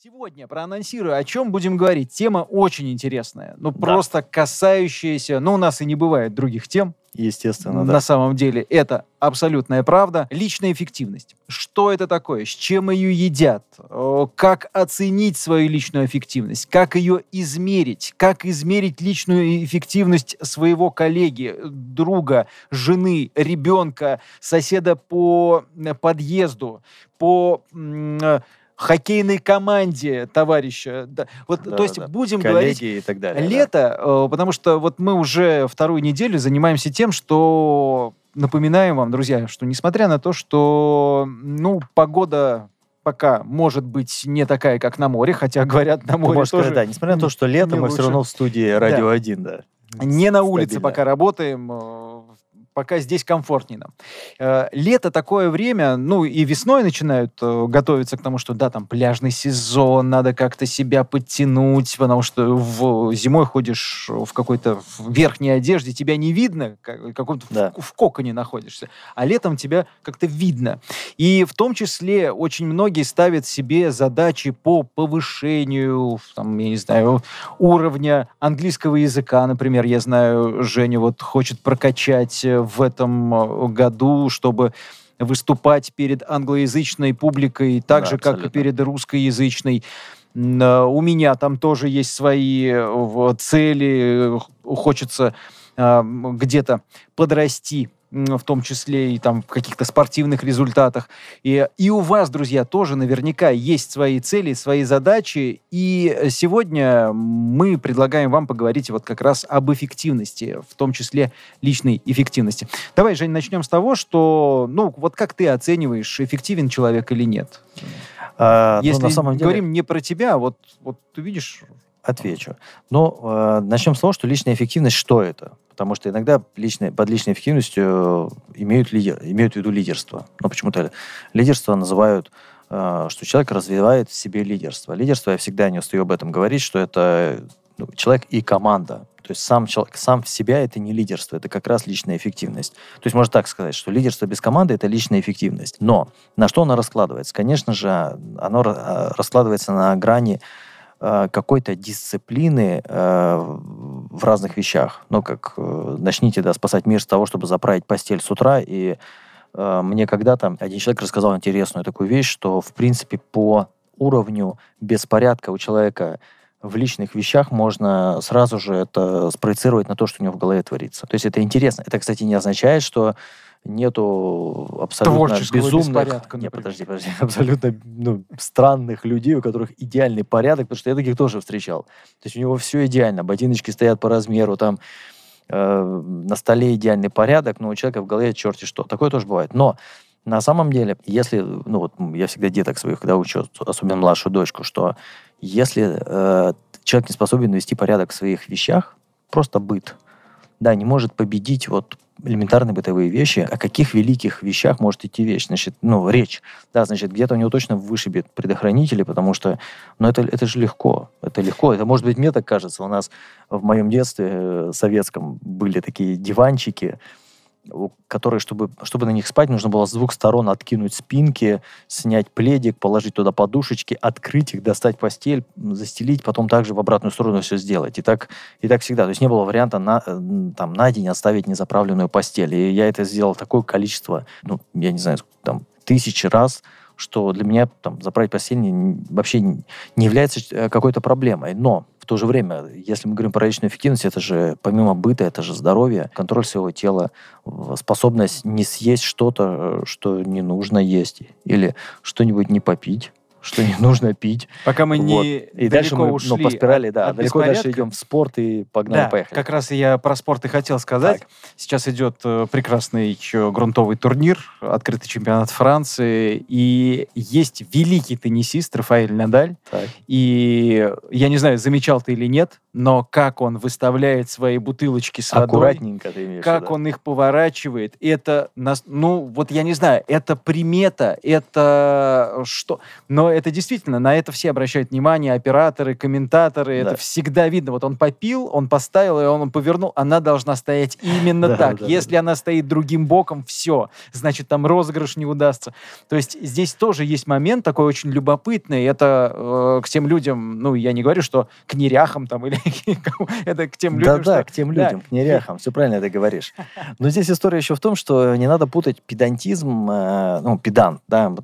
Сегодня проанонсирую, о чем будем говорить. Тема очень интересная. Ну, да. просто касающаяся... Ну, у нас и не бывает других тем. Естественно, да. На самом деле, это абсолютная правда. Личная эффективность. Что это такое? С чем ее едят? Как оценить свою личную эффективность? Как ее измерить? Как измерить личную эффективность своего коллеги, друга, жены, ребенка, соседа по подъезду, по хоккейной команде товарища. Да. Вот, да, то есть да. будем Коллеги говорить и так далее. Лето, да. Э, потому что вот мы уже вторую неделю занимаемся тем, что напоминаем вам, друзья, что несмотря на то, что ну погода пока может быть не такая, как на море, хотя говорят на море Может, тоже. Да, несмотря на то, что лето, мы лучше. все равно в студии радио да. 1, да. Не на улице пока работаем, э, пока здесь комфортнее нам. Э, лето такое время, ну и весной начинают э, готовиться к тому, что да, там пляжный сезон, надо как-то себя подтянуть, потому что в, зимой ходишь в какой-то верхней одежде, тебя не видно, как, каком-то да. в, в коконе находишься, а летом тебя как-то видно. И в том числе очень многие ставят себе задачи по повышению, там, я не знаю, уровня английского языка, например, я знаю, Женя вот хочет прокачать э, в этом э, году, чтобы выступать перед англоязычной публикой так да, же, абсолютно. как и перед русскоязычной. Э, у меня там тоже есть свои цели, хочется где-то подрасти в том числе и там в каких-то спортивных результатах. И, и у вас, друзья, тоже наверняка есть свои цели, свои задачи. И сегодня мы предлагаем вам поговорить вот как раз об эффективности, в том числе личной эффективности. Давай, Жень, начнем с того, что, ну, вот как ты оцениваешь, эффективен человек или нет? А, Если ну, на самом деле... говорим не про тебя, а вот, вот ты видишь... Отвечу. Ну, э, начнем с того, что личная эффективность, что это? Потому что иногда личной, под личной эффективностью имеют, лидер, имеют в виду лидерство. Но почему-то лидерство называют, э, что человек развивает в себе лидерство. Лидерство, я всегда не устаю об этом говорить, что это ну, человек и команда. То есть сам человек, сам в себя это не лидерство, это как раз личная эффективность. То есть можно так сказать, что лидерство без команды это личная эффективность. Но на что оно раскладывается? Конечно же, оно э, раскладывается на грани Э, какой-то дисциплины э, в разных вещах. Ну, как э, начните да, спасать мир с того, чтобы заправить постель с утра. И мне когда-то один человек рассказал интересную такую вещь, что, в принципе, по уровню беспорядка у человека в личных вещах можно сразу же это спроецировать на то, что у него в голове творится. То есть это интересно. Это, кстати, не означает, что нету абсолютно безумных... Не, подожди, подожди. Абсолютно ну, странных людей, у которых идеальный порядок, потому что я таких тоже встречал. То есть у него все идеально. Ботиночки стоят по размеру, там э, на столе идеальный порядок, но у человека в голове черти что. Такое тоже бывает. Но на самом деле, если, ну вот я всегда деток своих, когда учу, особенно младшую дочку, что если э, человек не способен вести порядок в своих вещах, просто быт, да, не может победить вот элементарные бытовые вещи, о каких великих вещах может идти вещь, значит, ну, речь. Да, значит, где-то у него точно вышибет предохранители, потому что, ну, это, это же легко. Это легко. Это, может быть, мне так кажется. У нас в моем детстве э, советском были такие диванчики, которые, чтобы, чтобы на них спать, нужно было с двух сторон откинуть спинки, снять пледик, положить туда подушечки, открыть их, достать постель, застелить, потом также в обратную сторону все сделать. И так, и так всегда. То есть не было варианта на, э, там, на день оставить незаправленную постель. И я это сделал такое количество, ну, я не знаю, там, тысячи раз, что для меня там, заправить постель не, вообще не является э, какой-то проблемой. Но то же время, если мы говорим про личную эффективность, это же помимо быта, это же здоровье, контроль своего тела, способность не съесть что-то, э, что не нужно есть, или что-нибудь не попить что не нужно пить. Пока мы не вот. И дальше мы ушли ну, по спирали, да, от далеко дальше идем в спорт и погнали, да, поехали. как раз я про спорт и хотел сказать. Так. Сейчас идет э, прекрасный еще грунтовый турнир, открытый чемпионат Франции, и есть великий теннисист Рафаэль Надаль. Так. И я не знаю, замечал ты или нет, но как он выставляет свои бутылочки с водой, Аккуратненько ты имеешь как да. он их поворачивает, это, ну, вот я не знаю, это примета, это что, но Но это действительно, на это все обращают внимание, операторы, комментаторы, да. это всегда видно. Вот он попил, он поставил, и он повернул, она должна стоять именно так. Если она стоит другим боком, все, значит, там розыгрыш не удастся. То есть здесь тоже есть момент такой очень любопытный, это э, к тем людям, ну, я не говорю, что к неряхам там, или это к тем людям, Да-да, к тем людям, к неряхам, все правильно ты говоришь. Но здесь история еще в том, что не надо путать педантизм, э, ну, педант, да,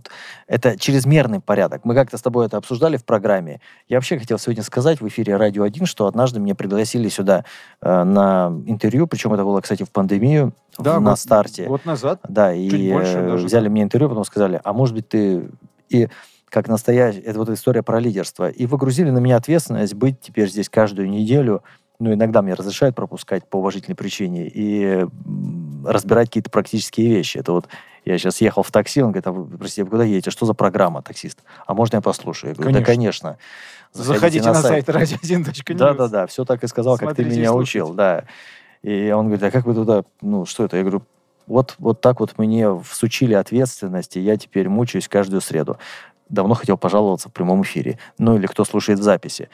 это чрезмерный порядок. Мы как-то с тобой это обсуждали в программе. Я вообще хотел сегодня сказать в эфире «Радио 1», что однажды меня пригласили сюда э, на интервью, причем это было, кстати, в пандемию, да, на год, старте. Год назад. Да, и больше э, даже. взяли мне интервью, потом сказали, а может быть ты... И как настоящая, это вот история про лидерство. И выгрузили на меня ответственность быть теперь здесь каждую неделю, ну, иногда мне разрешают пропускать по уважительной причине, и разбирать какие-то практические вещи. Это вот я сейчас ехал в такси, он говорит, а вы, простите, вы куда едете? Что за программа, таксист? А можно я послушаю? Я говорю, конечно. да, конечно. Заходите, Заходите на, на сайт radio1.news. Да-да-да, все так и сказал, Смотрите как ты меня учил, да. И он говорит, а как вы туда, ну, что это? Я говорю, вот, вот так вот мне всучили ответственности, я теперь мучаюсь каждую среду. Давно хотел пожаловаться в прямом эфире. Ну, или кто слушает в записи.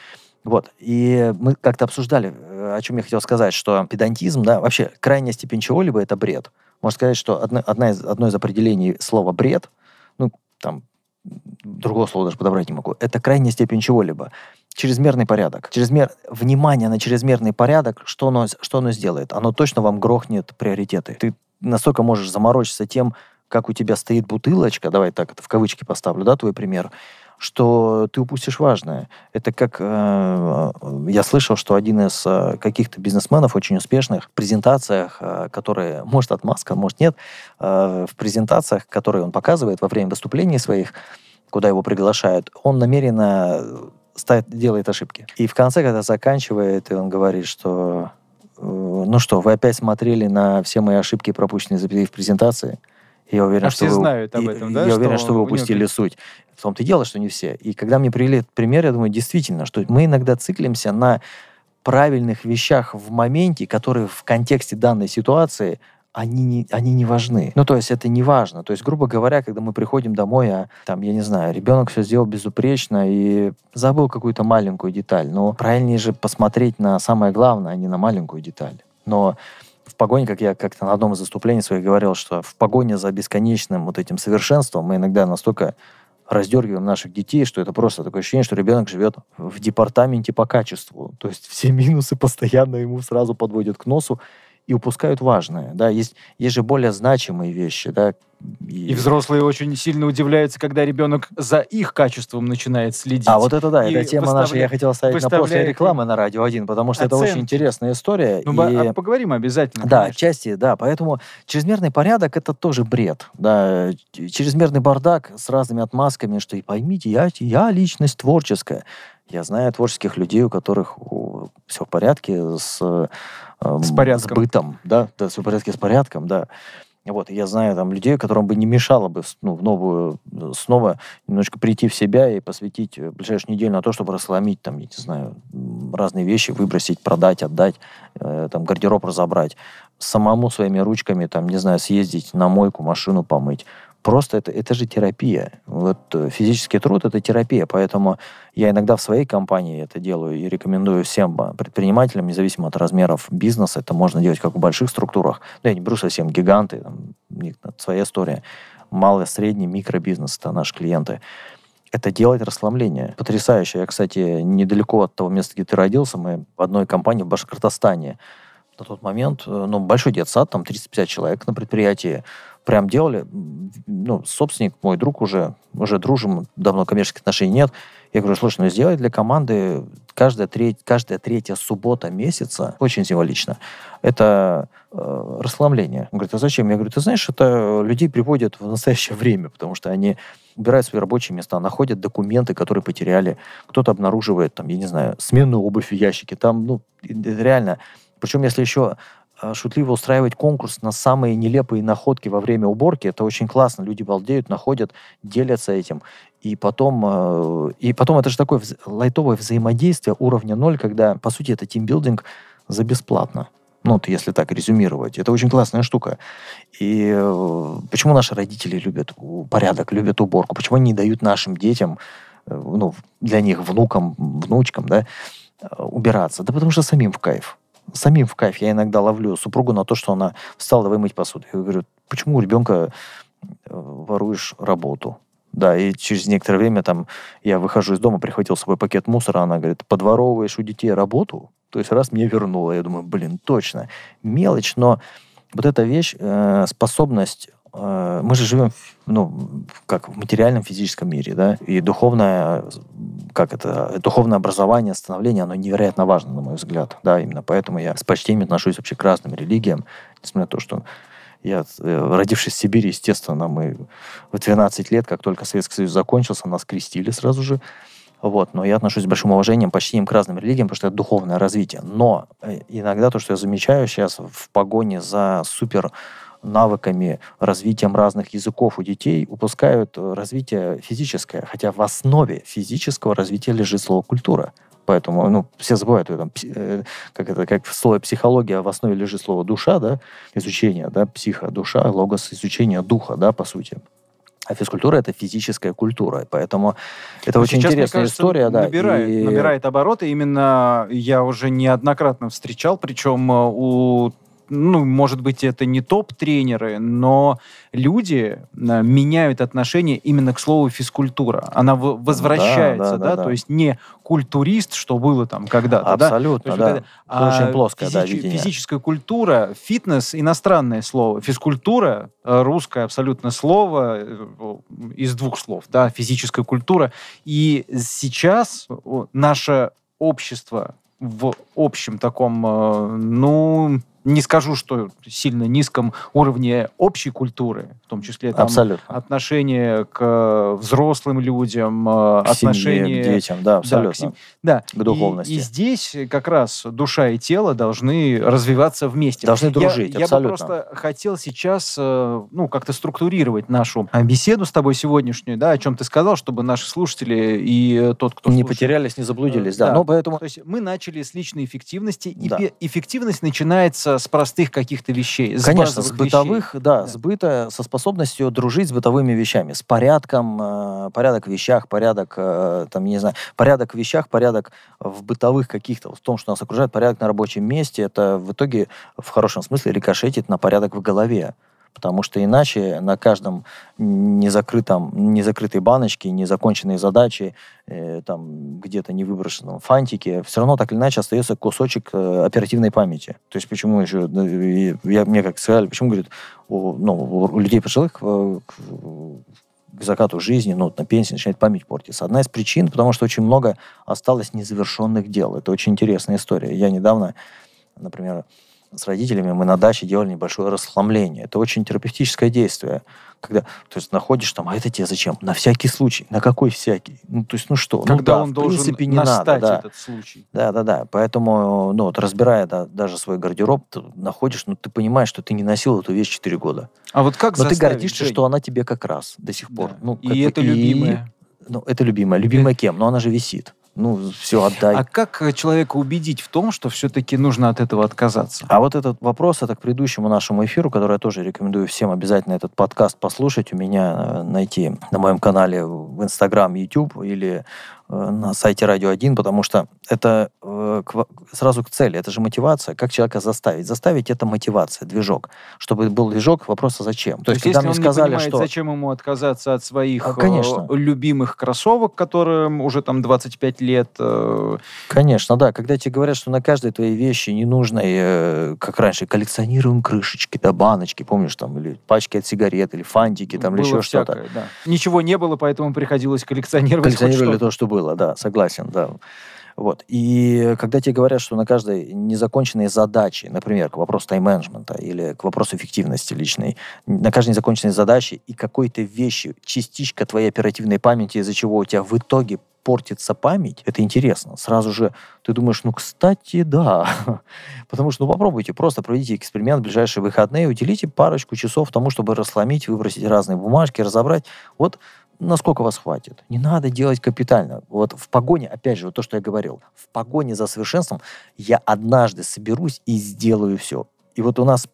Вот. И мы как-то обсуждали, э, о чем я хотел сказать, что педантизм, да, вообще крайняя степень чего-либо — это бред. Можно сказать, что одно, одна из, одно из определений слова «бред», ну, там, другого слова даже подобрать не могу, это крайняя степень чего-либо. Чрезмерный порядок. Чрезмер... Внимание на чрезмерный порядок, что оно, что оно сделает? Оно точно вам грохнет приоритеты. Ты настолько можешь заморочиться тем, как у тебя стоит бутылочка, давай так это в кавычки поставлю, да, твой пример, что ты упустишь важное. Это как э, я слышал, что один из э, каких-то бизнесменов очень успешных в презентациях, э, которые, может, отмазка, может, нет, э, в презентациях, которые он показывает во время выступлений своих, куда его приглашают, он намеренно ставит, делает ошибки. И в конце, когда заканчивает, и он говорит, что э, ну что, вы опять смотрели на все мои ошибки, пропущенные в презентации? Я уверен, а что все вы, знают об этом, да? Я уверен, что вы упустили него... суть. В том-то и дело, что не все. И когда мне привели этот пример, я думаю, действительно, что мы иногда циклимся на правильных вещах в моменте, которые в контексте данной ситуации они не, они не важны. Ну, то есть это не важно. То есть, грубо говоря, когда мы приходим домой, а там, я не знаю, ребенок все сделал безупречно и забыл какую-то маленькую деталь. Но правильнее же посмотреть на самое главное, а не на маленькую деталь. Но в погоне, как я как-то на одном из выступлений своих говорил, что в погоне за бесконечным вот этим совершенством мы иногда настолько раздергиваем наших детей, что это просто такое ощущение, что ребенок живет в департаменте по качеству. То есть все минусы постоянно ему сразу подводят к носу и упускают важное. Да? Есть, есть же более значимые вещи, да, и... и взрослые очень сильно удивляются, когда ребенок за их качеством начинает следить. А вот это да, это тема наша, я хотел оставить на после рекламы на Радио 1, потому что оценки. это очень интересная история. Ну, и... а поговорим обязательно. Да, конечно. части, да, поэтому чрезмерный порядок это тоже бред. Да, чрезмерный бардак с разными отмазками, что и поймите, я, я личность творческая. Я знаю творческих людей, у которых все в порядке с, э, с, порядком. с бытом, да, да, все в порядке с порядком, да. Вот, я знаю там людей, которым бы не мешало бы ну, в новую снова немножко прийти в себя и посвятить ближайшую неделю на то, чтобы расломить там, я не знаю, разные вещи, выбросить, продать, отдать, э, там, гардероб разобрать, самому своими ручками, там, не знаю, съездить на мойку, машину помыть. Просто это, это же терапия. Вот э, физический труд — это терапия, поэтому я иногда в своей компании это делаю и рекомендую всем а, предпринимателям, независимо от размеров бизнеса, это можно делать как в больших структурах. Ну, я не беру совсем гиганты, там, своя история. Малый, средний, микробизнес — это наши клиенты это делать расслабление. Потрясающе. Я, кстати, недалеко от того места, где ты родился, мы в одной компании в Башкортостане. На тот момент, э, ну, большой детсад, там 350 человек на предприятии прям делали. Ну, собственник, мой друг уже, уже дружим, давно коммерческих отношений нет. Я говорю, слушай, ну сделай для команды каждая, треть, каждая третья суббота месяца, очень символично, это э, расслабление. Он говорит, а зачем? Я говорю, ты знаешь, это людей приводят в настоящее время, потому что они убирают свои рабочие места, находят документы, которые потеряли, кто-то обнаруживает, там, я не знаю, сменную обувь в ящике, там, ну, реально. Причем, если еще шутливо устраивать конкурс на самые нелепые находки во время уборки. Это очень классно. Люди балдеют, находят, делятся этим. И потом, э, и потом это же такое лайтовое взаимодействие уровня ноль, когда, по сути, это тимбилдинг за бесплатно. Ну, вот если так резюмировать. Это очень классная штука. И э, почему наши родители любят порядок, любят уборку? Почему они не дают нашим детям э, ну, для них, внукам, внучкам, да, э, убираться? Да потому что самим в кайф. Самим в кайф. Я иногда ловлю супругу на то, что она встала, давай мыть посуду. Я говорю, почему у ребенка э, воруешь работу? Да, и через некоторое время там я выхожу из дома, прихватил с собой пакет мусора, она говорит, подворовываешь у детей работу? То есть раз мне вернула, я думаю, блин, точно. Мелочь, но вот эта вещь, э, способность мы же живем, ну, как в материальном физическом мире, да, и духовное, как это, духовное образование, становление, оно невероятно важно, на мой взгляд, да, именно поэтому я с почтением отношусь вообще к разным религиям, несмотря на то, что я, э, родившись в Сибири, естественно, мы в 12 лет, как только Советский Союз закончился, нас крестили сразу же, вот, но я отношусь с большим уважением, почти к разным религиям, потому что это духовное развитие. Но э, иногда то, что я замечаю сейчас в погоне за супер навыками, развитием разных языков у детей, упускают э, развитие физическое. Хотя в основе физического развития лежит слово «культура». Поэтому, ну, все забывают, там, э, как это, как в слове психология в основе лежит слово душа, да, изучение, да, психо, душа, логос, изучение духа, да, по сути. А физкультура это физическая культура, поэтому это Но очень сейчас, интересная кажется, история, да. Набирает, и... набирает обороты. Именно я уже неоднократно встречал, причем э, у ну, может быть, это не топ-тренеры, но люди э, меняют отношение именно к слову физкультура. Она возвращается, да, да, да, да, то есть не культурист, что было там когда-то. Абсолютно, да. да. а очень плоское, физич, да, видение. Физическая культура, фитнес, иностранное слово. Физкультура, э, русское абсолютно слово, э, из двух слов, да, физическая культура. И сейчас наше общество в общем таком, ну, не скажу, что сильно низком уровне общей культуры, в том числе там, абсолютно. отношение к взрослым людям, э, к отношение семье, к детям, да, абсолютно. Да, к, да. к духовности. И, и здесь как раз душа и тело должны развиваться вместе. Должны дружить, я, абсолютно. Я бы просто хотел сейчас, э, ну, как-то структурировать нашу беседу с тобой сегодняшнюю, да, о чем ты сказал, чтобы наши слушатели и тот, кто не слушает, потерялись, не заблудились, да. да. Но поэтому, то есть мы начали с личной эффективности, да. и эффективность начинается с простых каких-то вещей. С Конечно, с бытовых, вещей. да, да, с быта, со способностью дружить с бытовыми вещами, с порядком, э, порядок в вещах, порядок, э, там, не знаю, порядок в вещах, порядок в бытовых каких-то, в том, что нас окружает, порядок на рабочем месте, это в итоге в хорошем смысле рикошетит на порядок в голове потому что иначе на каждом незакрытом, незакрытой баночке, незаконченной задаче, э, там где-то не выброшенном фантике, все равно так или иначе остается кусочек э, оперативной памяти. То есть почему еще, я, мне как сказали, почему, говорят, у, ну, у людей пожилых э, к, к закату жизни, ну, на пенсии начинает память портиться. Одна из причин, потому что очень много осталось незавершенных дел. Это очень интересная история. Я недавно, например, с родителями мы на даче делали небольшое расхламление. Это очень терапевтическое действие. Когда, то есть, находишь там, а это тебе зачем? На всякий случай. На какой всякий? Ну, то есть, ну что? Когда ну, да, он в должен принципе, не настать надо, да. этот случай. Да, да, да. Поэтому, ну, вот разбирая да, даже свой гардероб, ты находишь, ну, ты понимаешь, что ты не носил эту вещь 4 года. А вот как Но ты гордишься, Жень? что она тебе как раз до сих пор. Да. Ну, и это и, любимая. Ну, это любимая. Любимая кем? Но она же висит ну, все отдай. А как э, человека убедить в том, что все-таки нужно от этого отказаться? А вот этот вопрос, это к предыдущему нашему эфиру, который я тоже рекомендую всем обязательно этот подкаст послушать, у меня э, найти на моем канале в Инстаграм, YouTube или на сайте Радио 1, потому что это э, к, сразу к цели, это же мотивация. Как человека заставить? Заставить это мотивация, движок. Чтобы был движок, вопрос, а зачем? То, То есть, когда мне сказали, понимает, что... зачем ему отказаться от своих а, конечно. Э, любимых кроссовок, которым уже там 25 лет... Э... Конечно, да. Когда тебе говорят, что на каждой твоей вещи не нужно, э, как раньше, коллекционируем крышечки, да, баночки, помнишь, там, или пачки от сигарет, или фантики, там, было или еще что-то. Да. Ничего не было, поэтому приходилось коллекционировать Коллекционировали то, что было было, да, согласен, да. Вот. И когда тебе говорят, что на каждой незаконченной задаче, например, к вопросу тайм-менеджмента или к вопросу эффективности личной, на каждой незаконченной задаче и какой-то вещи, частичка твоей оперативной памяти, из-за чего у тебя в итоге портится память, это интересно. Сразу же ты думаешь, ну, кстати, да. Потому что, ну, попробуйте, просто проведите эксперимент в ближайшие выходные, уделите парочку часов тому, чтобы рассломить, выбросить разные бумажки, разобрать. Вот насколько вас хватит. Не надо делать капитально. Вот в погоне, опять же, вот то, что я говорил, в погоне за совершенством я однажды соберусь и сделаю все. И вот у нас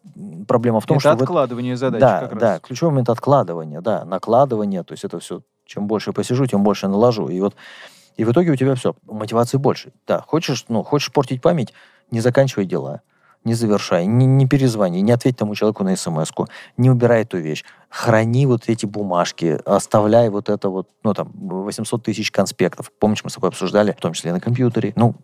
проблема в том, это что... откладывание вот, задач да, как раз. Да, ключевой момент откладывания, да, накладывания, то есть это все Чем больше посижу, тем больше наложу. И вот и в итоге у тебя все, мотивации больше. Да, хочешь, ну, хочешь портить память, не заканчивай дела не завершай, не, не перезвони, не ответь тому человеку на смс не убирай эту вещь. Храни вот эти бумажки, оставляй вот это вот, ну, там, 800 тысяч конспектов. Помнишь, мы с тобой обсуждали, в том числе на компьютере. Ну,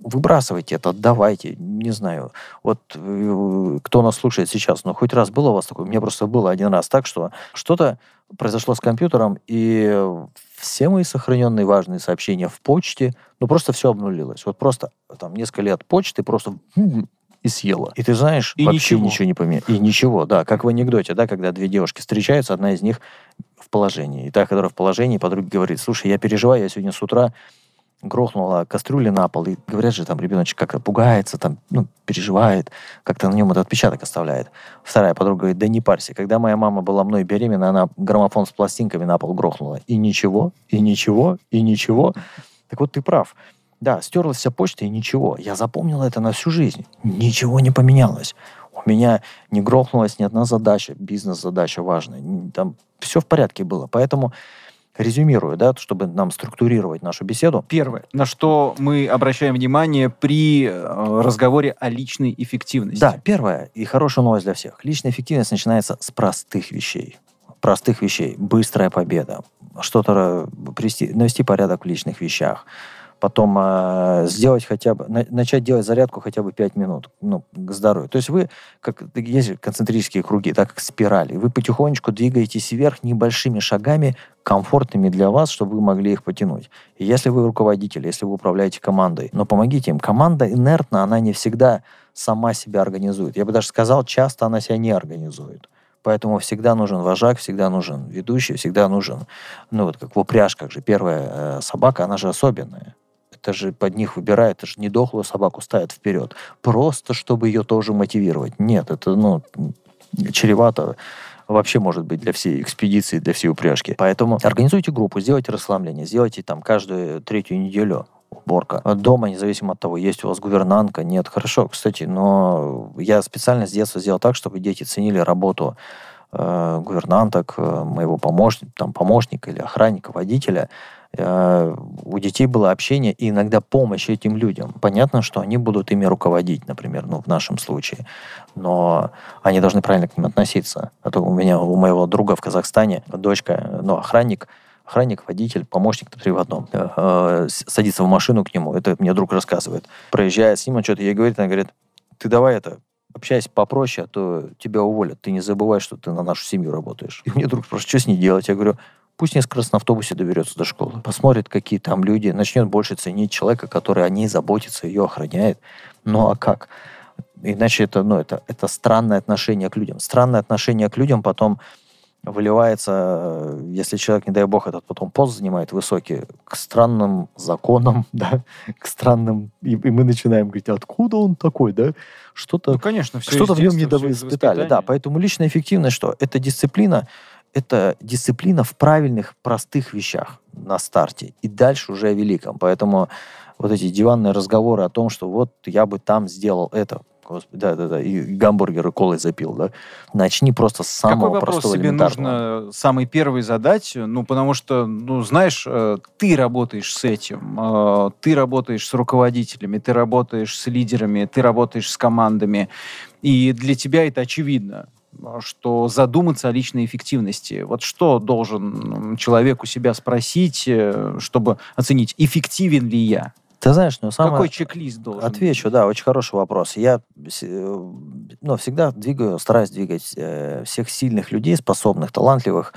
выбрасывайте это, отдавайте, не знаю. Вот э, кто нас слушает сейчас, ну, хоть раз было у вас такое? У меня просто было один раз так, что что-то произошло с компьютером, и все мои сохраненные важные сообщения в почте, ну, просто все обнулилось. Вот просто там несколько лет почты просто и съела. И ты знаешь, и вообще ничего, ничего не поменялось. И ничего, да, как в анекдоте, да, когда две девушки встречаются, одна из них в положении. И та, которая в положении, подруга говорит, слушай, я переживаю, я сегодня с утра грохнула кастрюли на пол, и говорят же, там, ребеночек как-то пугается, там, ну, переживает, как-то на нем этот отпечаток оставляет. Вторая подруга говорит, да не парься, когда моя мама была мной беременна, она граммофон с пластинками на пол грохнула. И ничего, и ничего, и ничего. Так вот ты прав. Да, стерлась вся почта и ничего. Я запомнил это на всю жизнь. Ничего не поменялось. У меня не грохнулась ни одна задача, бизнес-задача важная. Там все в порядке было. Поэтому резюмирую, да, чтобы нам структурировать нашу беседу. Первое, на что мы обращаем внимание при э, разговоре о личной эффективности. Да, первое и хорошая новость для всех. Личная эффективность начинается с простых вещей. Простых вещей. Быстрая победа. Что-то привести, навести порядок в личных вещах потом э, сделать хотя бы, на, начать делать зарядку хотя бы 5 минут, ну, к здоровью. То есть вы, как есть концентрические круги, так как спирали, вы потихонечку двигаетесь вверх небольшими шагами, комфортными для вас, чтобы вы могли их потянуть. И если вы руководитель, если вы управляете командой, но помогите им. Команда инертна, она не всегда сама себя организует. Я бы даже сказал, часто она себя не организует. Поэтому всегда нужен вожак, всегда нужен ведущий, всегда нужен, ну вот как в упряжках же, первая э, собака, она же особенная это же под них выбирают, это же не дохлую собаку ставят вперед. Просто, чтобы ее тоже мотивировать. Нет, это, ну, чревато вообще может быть для всей экспедиции, для всей упряжки. Поэтому организуйте группу, сделайте расслабление, сделайте там каждую третью неделю уборка. Дома, независимо от того, есть у вас гувернантка, нет, хорошо, кстати, но я специально с детства сделал так, чтобы дети ценили работу э, гувернанток, э, моего помощника, там, помощника или охранника, водителя, у детей было общение и иногда помощь этим людям. Понятно, что они будут ими руководить, например, ну, в нашем случае, но они должны правильно к ним относиться. А то у меня, у моего друга в Казахстане дочка, ну, охранник, охранник, водитель, помощник, три в одном. Э, э, садится в машину к нему, это мне друг рассказывает. Проезжает с ним, он что-то ей говорит, она говорит, ты давай это, общайся попроще, а то тебя уволят. Ты не забывай, что ты на нашу семью работаешь. И мне друг спрашивает, что с ней делать? Я говорю, Пусть несколько раз на автобусе доберется до школы, посмотрит, какие там люди, начнет больше ценить человека, который о ней заботится, ее охраняет. Ну а как? Иначе это, ну, это, это странное отношение к людям. Странное отношение к людям потом выливается, если человек, не дай бог, этот потом пост занимает высокий, к странным законам, да, к странным... И, и мы начинаем говорить, откуда он такой, да? Что-то, ну, конечно, что-то в нем недовоспитали. Да, поэтому личная эффективность что? Это дисциплина, это дисциплина в правильных, простых вещах на старте. И дальше уже о великом. Поэтому вот эти диванные разговоры о том, что вот я бы там сделал это, Господи, да, да, да, и гамбургеры колой запил, да. Начни просто с самого Какой простого себе нужно самый первый задать? Ну, потому что, ну, знаешь, э, ты работаешь с этим, э, ты работаешь с руководителями, ты работаешь с лидерами, ты работаешь с командами, и для тебя это очевидно что задуматься о личной эффективности. Вот что должен человек у себя спросить, э, чтобы оценить, эффективен ли я? Ты знаешь, ну, самое... Какой чек-лист должен Отвечу, да, очень хороший вопрос. Я э, ну, всегда двигаю, стараюсь двигать э, всех сильных людей, способных, талантливых,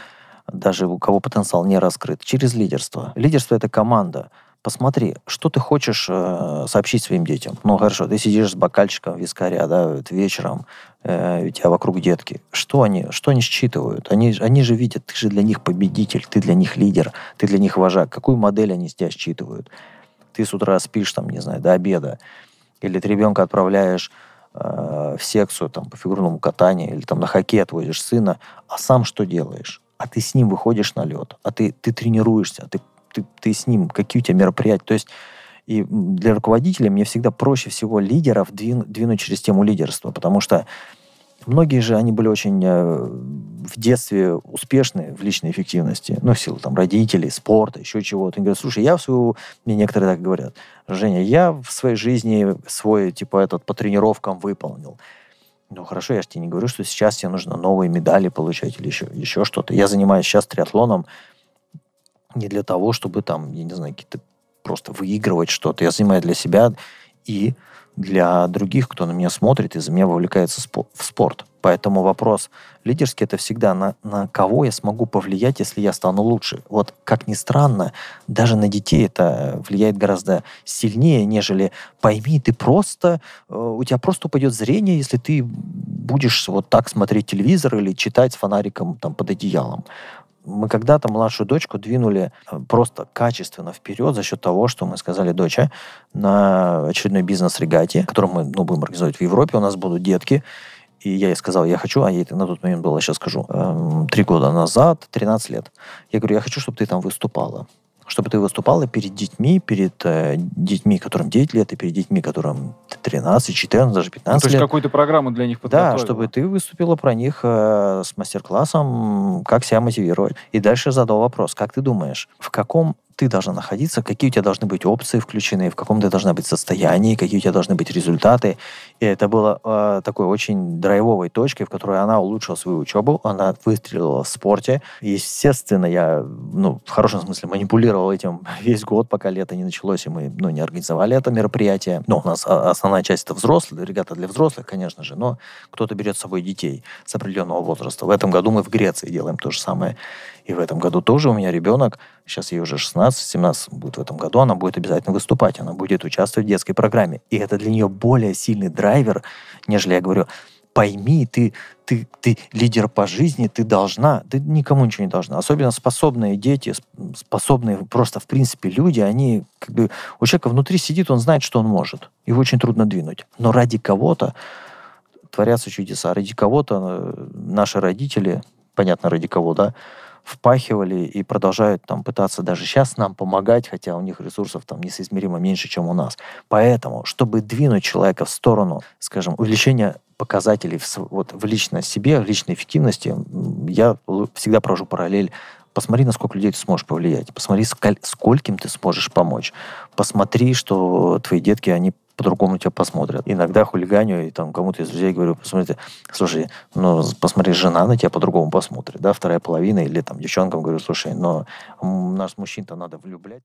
даже у кого потенциал не раскрыт, через лидерство. Лидерство — это команда. Посмотри, что ты хочешь э, сообщить своим детям. Ну, хорошо, ты сидишь с бокальчиком вискаря, да, вечером, э, у тебя вокруг детки. Что они, что они считывают? Они, они же видят, ты же для них победитель, ты для них лидер, ты для них вожак. Какую модель они с тебя считывают? Ты с утра спишь, там, не знаю, до обеда. Или ты ребенка отправляешь э, в секцию там, по фигурному катанию, или там на хоккей отвозишь сына, а сам что делаешь? А ты с ним выходишь на лед, а ты, ты тренируешься, а ты ты, ты с ним, какие у тебя мероприятия. То есть и для руководителя мне всегда проще всего лидеров двин, двинуть через тему лидерства, потому что Многие же, они были очень э, в детстве успешны в личной эффективности, ну, в силу там родителей, спорта, еще чего-то. Они говорят, слушай, я в свою... Мне некоторые так говорят, Женя, я в своей жизни свой, типа, этот по тренировкам выполнил. Ну, хорошо, я же тебе не говорю, что сейчас тебе нужно новые медали получать или еще, еще что-то. Я занимаюсь сейчас триатлоном не для того, чтобы там, я не знаю, какие-то просто выигрывать что-то. Я занимаюсь для себя и для других, кто на меня смотрит и за меня вовлекается в спорт. Поэтому вопрос лидерский это всегда на, на кого я смогу повлиять, если я стану лучше. Вот как ни странно, даже на детей это влияет гораздо сильнее, нежели пойми, ты просто, э, у тебя просто упадет зрение, если ты будешь вот так смотреть телевизор или читать с фонариком там под одеялом мы когда-то младшую дочку двинули э, просто качественно вперед за счет того, что мы сказали, доча, на очередной бизнес-регате, который мы ну, будем организовать в Европе, у нас будут детки, и я ей сказал, я хочу, а ей на тот момент было, сейчас скажу, эм, три года назад, 13 лет. Я говорю, я хочу, чтобы ты там выступала чтобы ты выступала перед детьми, перед э, детьми, которым 9 лет, и перед детьми, которым 13, 14, даже 15 ну, то лет. есть какую-то программу для них подготовила. Да, чтобы ты выступила про них э, с мастер-классом, как себя мотивировать. И дальше задал вопрос, как ты думаешь, в каком ты должна находиться, какие у тебя должны быть опции включены, в каком ты должна быть состоянии, какие у тебя должны быть результаты. И это было э, такой очень драйвовой точкой, в которой она улучшила свою учебу, она выстрелила в спорте. Естественно, я, ну, в хорошем смысле, манипулировал этим весь год, пока лето не началось, и мы, ну, не организовали это мероприятие. Ну, у нас основная часть это взрослые, ребята для взрослых, конечно же, но кто-то берет с собой детей с определенного возраста. В этом году мы в Греции делаем то же самое. И в этом году тоже у меня ребенок, сейчас ей уже 16-17 будет в этом году, она будет обязательно выступать, она будет участвовать в детской программе. И это для нее более сильный драйвер, нежели я говорю, пойми, ты, ты, ты лидер по жизни, ты должна, ты никому ничего не должна. Особенно способные дети, способные просто в принципе люди, они как бы, у человека внутри сидит, он знает, что он может. Его очень трудно двинуть. Но ради кого-то творятся чудеса. Ради кого-то э, наши родители, понятно, ради кого, да, впахивали и продолжают там пытаться даже сейчас нам помогать, хотя у них ресурсов там несоизмеримо меньше, чем у нас. Поэтому, чтобы двинуть человека в сторону, скажем, увеличения показателей в, вот, в личной себе, в личной эффективности, я всегда провожу параллель Посмотри, на сколько людей ты сможешь повлиять. Посмотри, скольким ты сможешь помочь. Посмотри, что твои детки, они по-другому тебя посмотрят. Иногда хулиганю и там кому-то из друзей говорю, посмотрите, слушай, ну, посмотри, жена на тебя по-другому посмотрит, да, вторая половина, или там девчонкам говорю, слушай, но нас мужчин-то надо влюблять.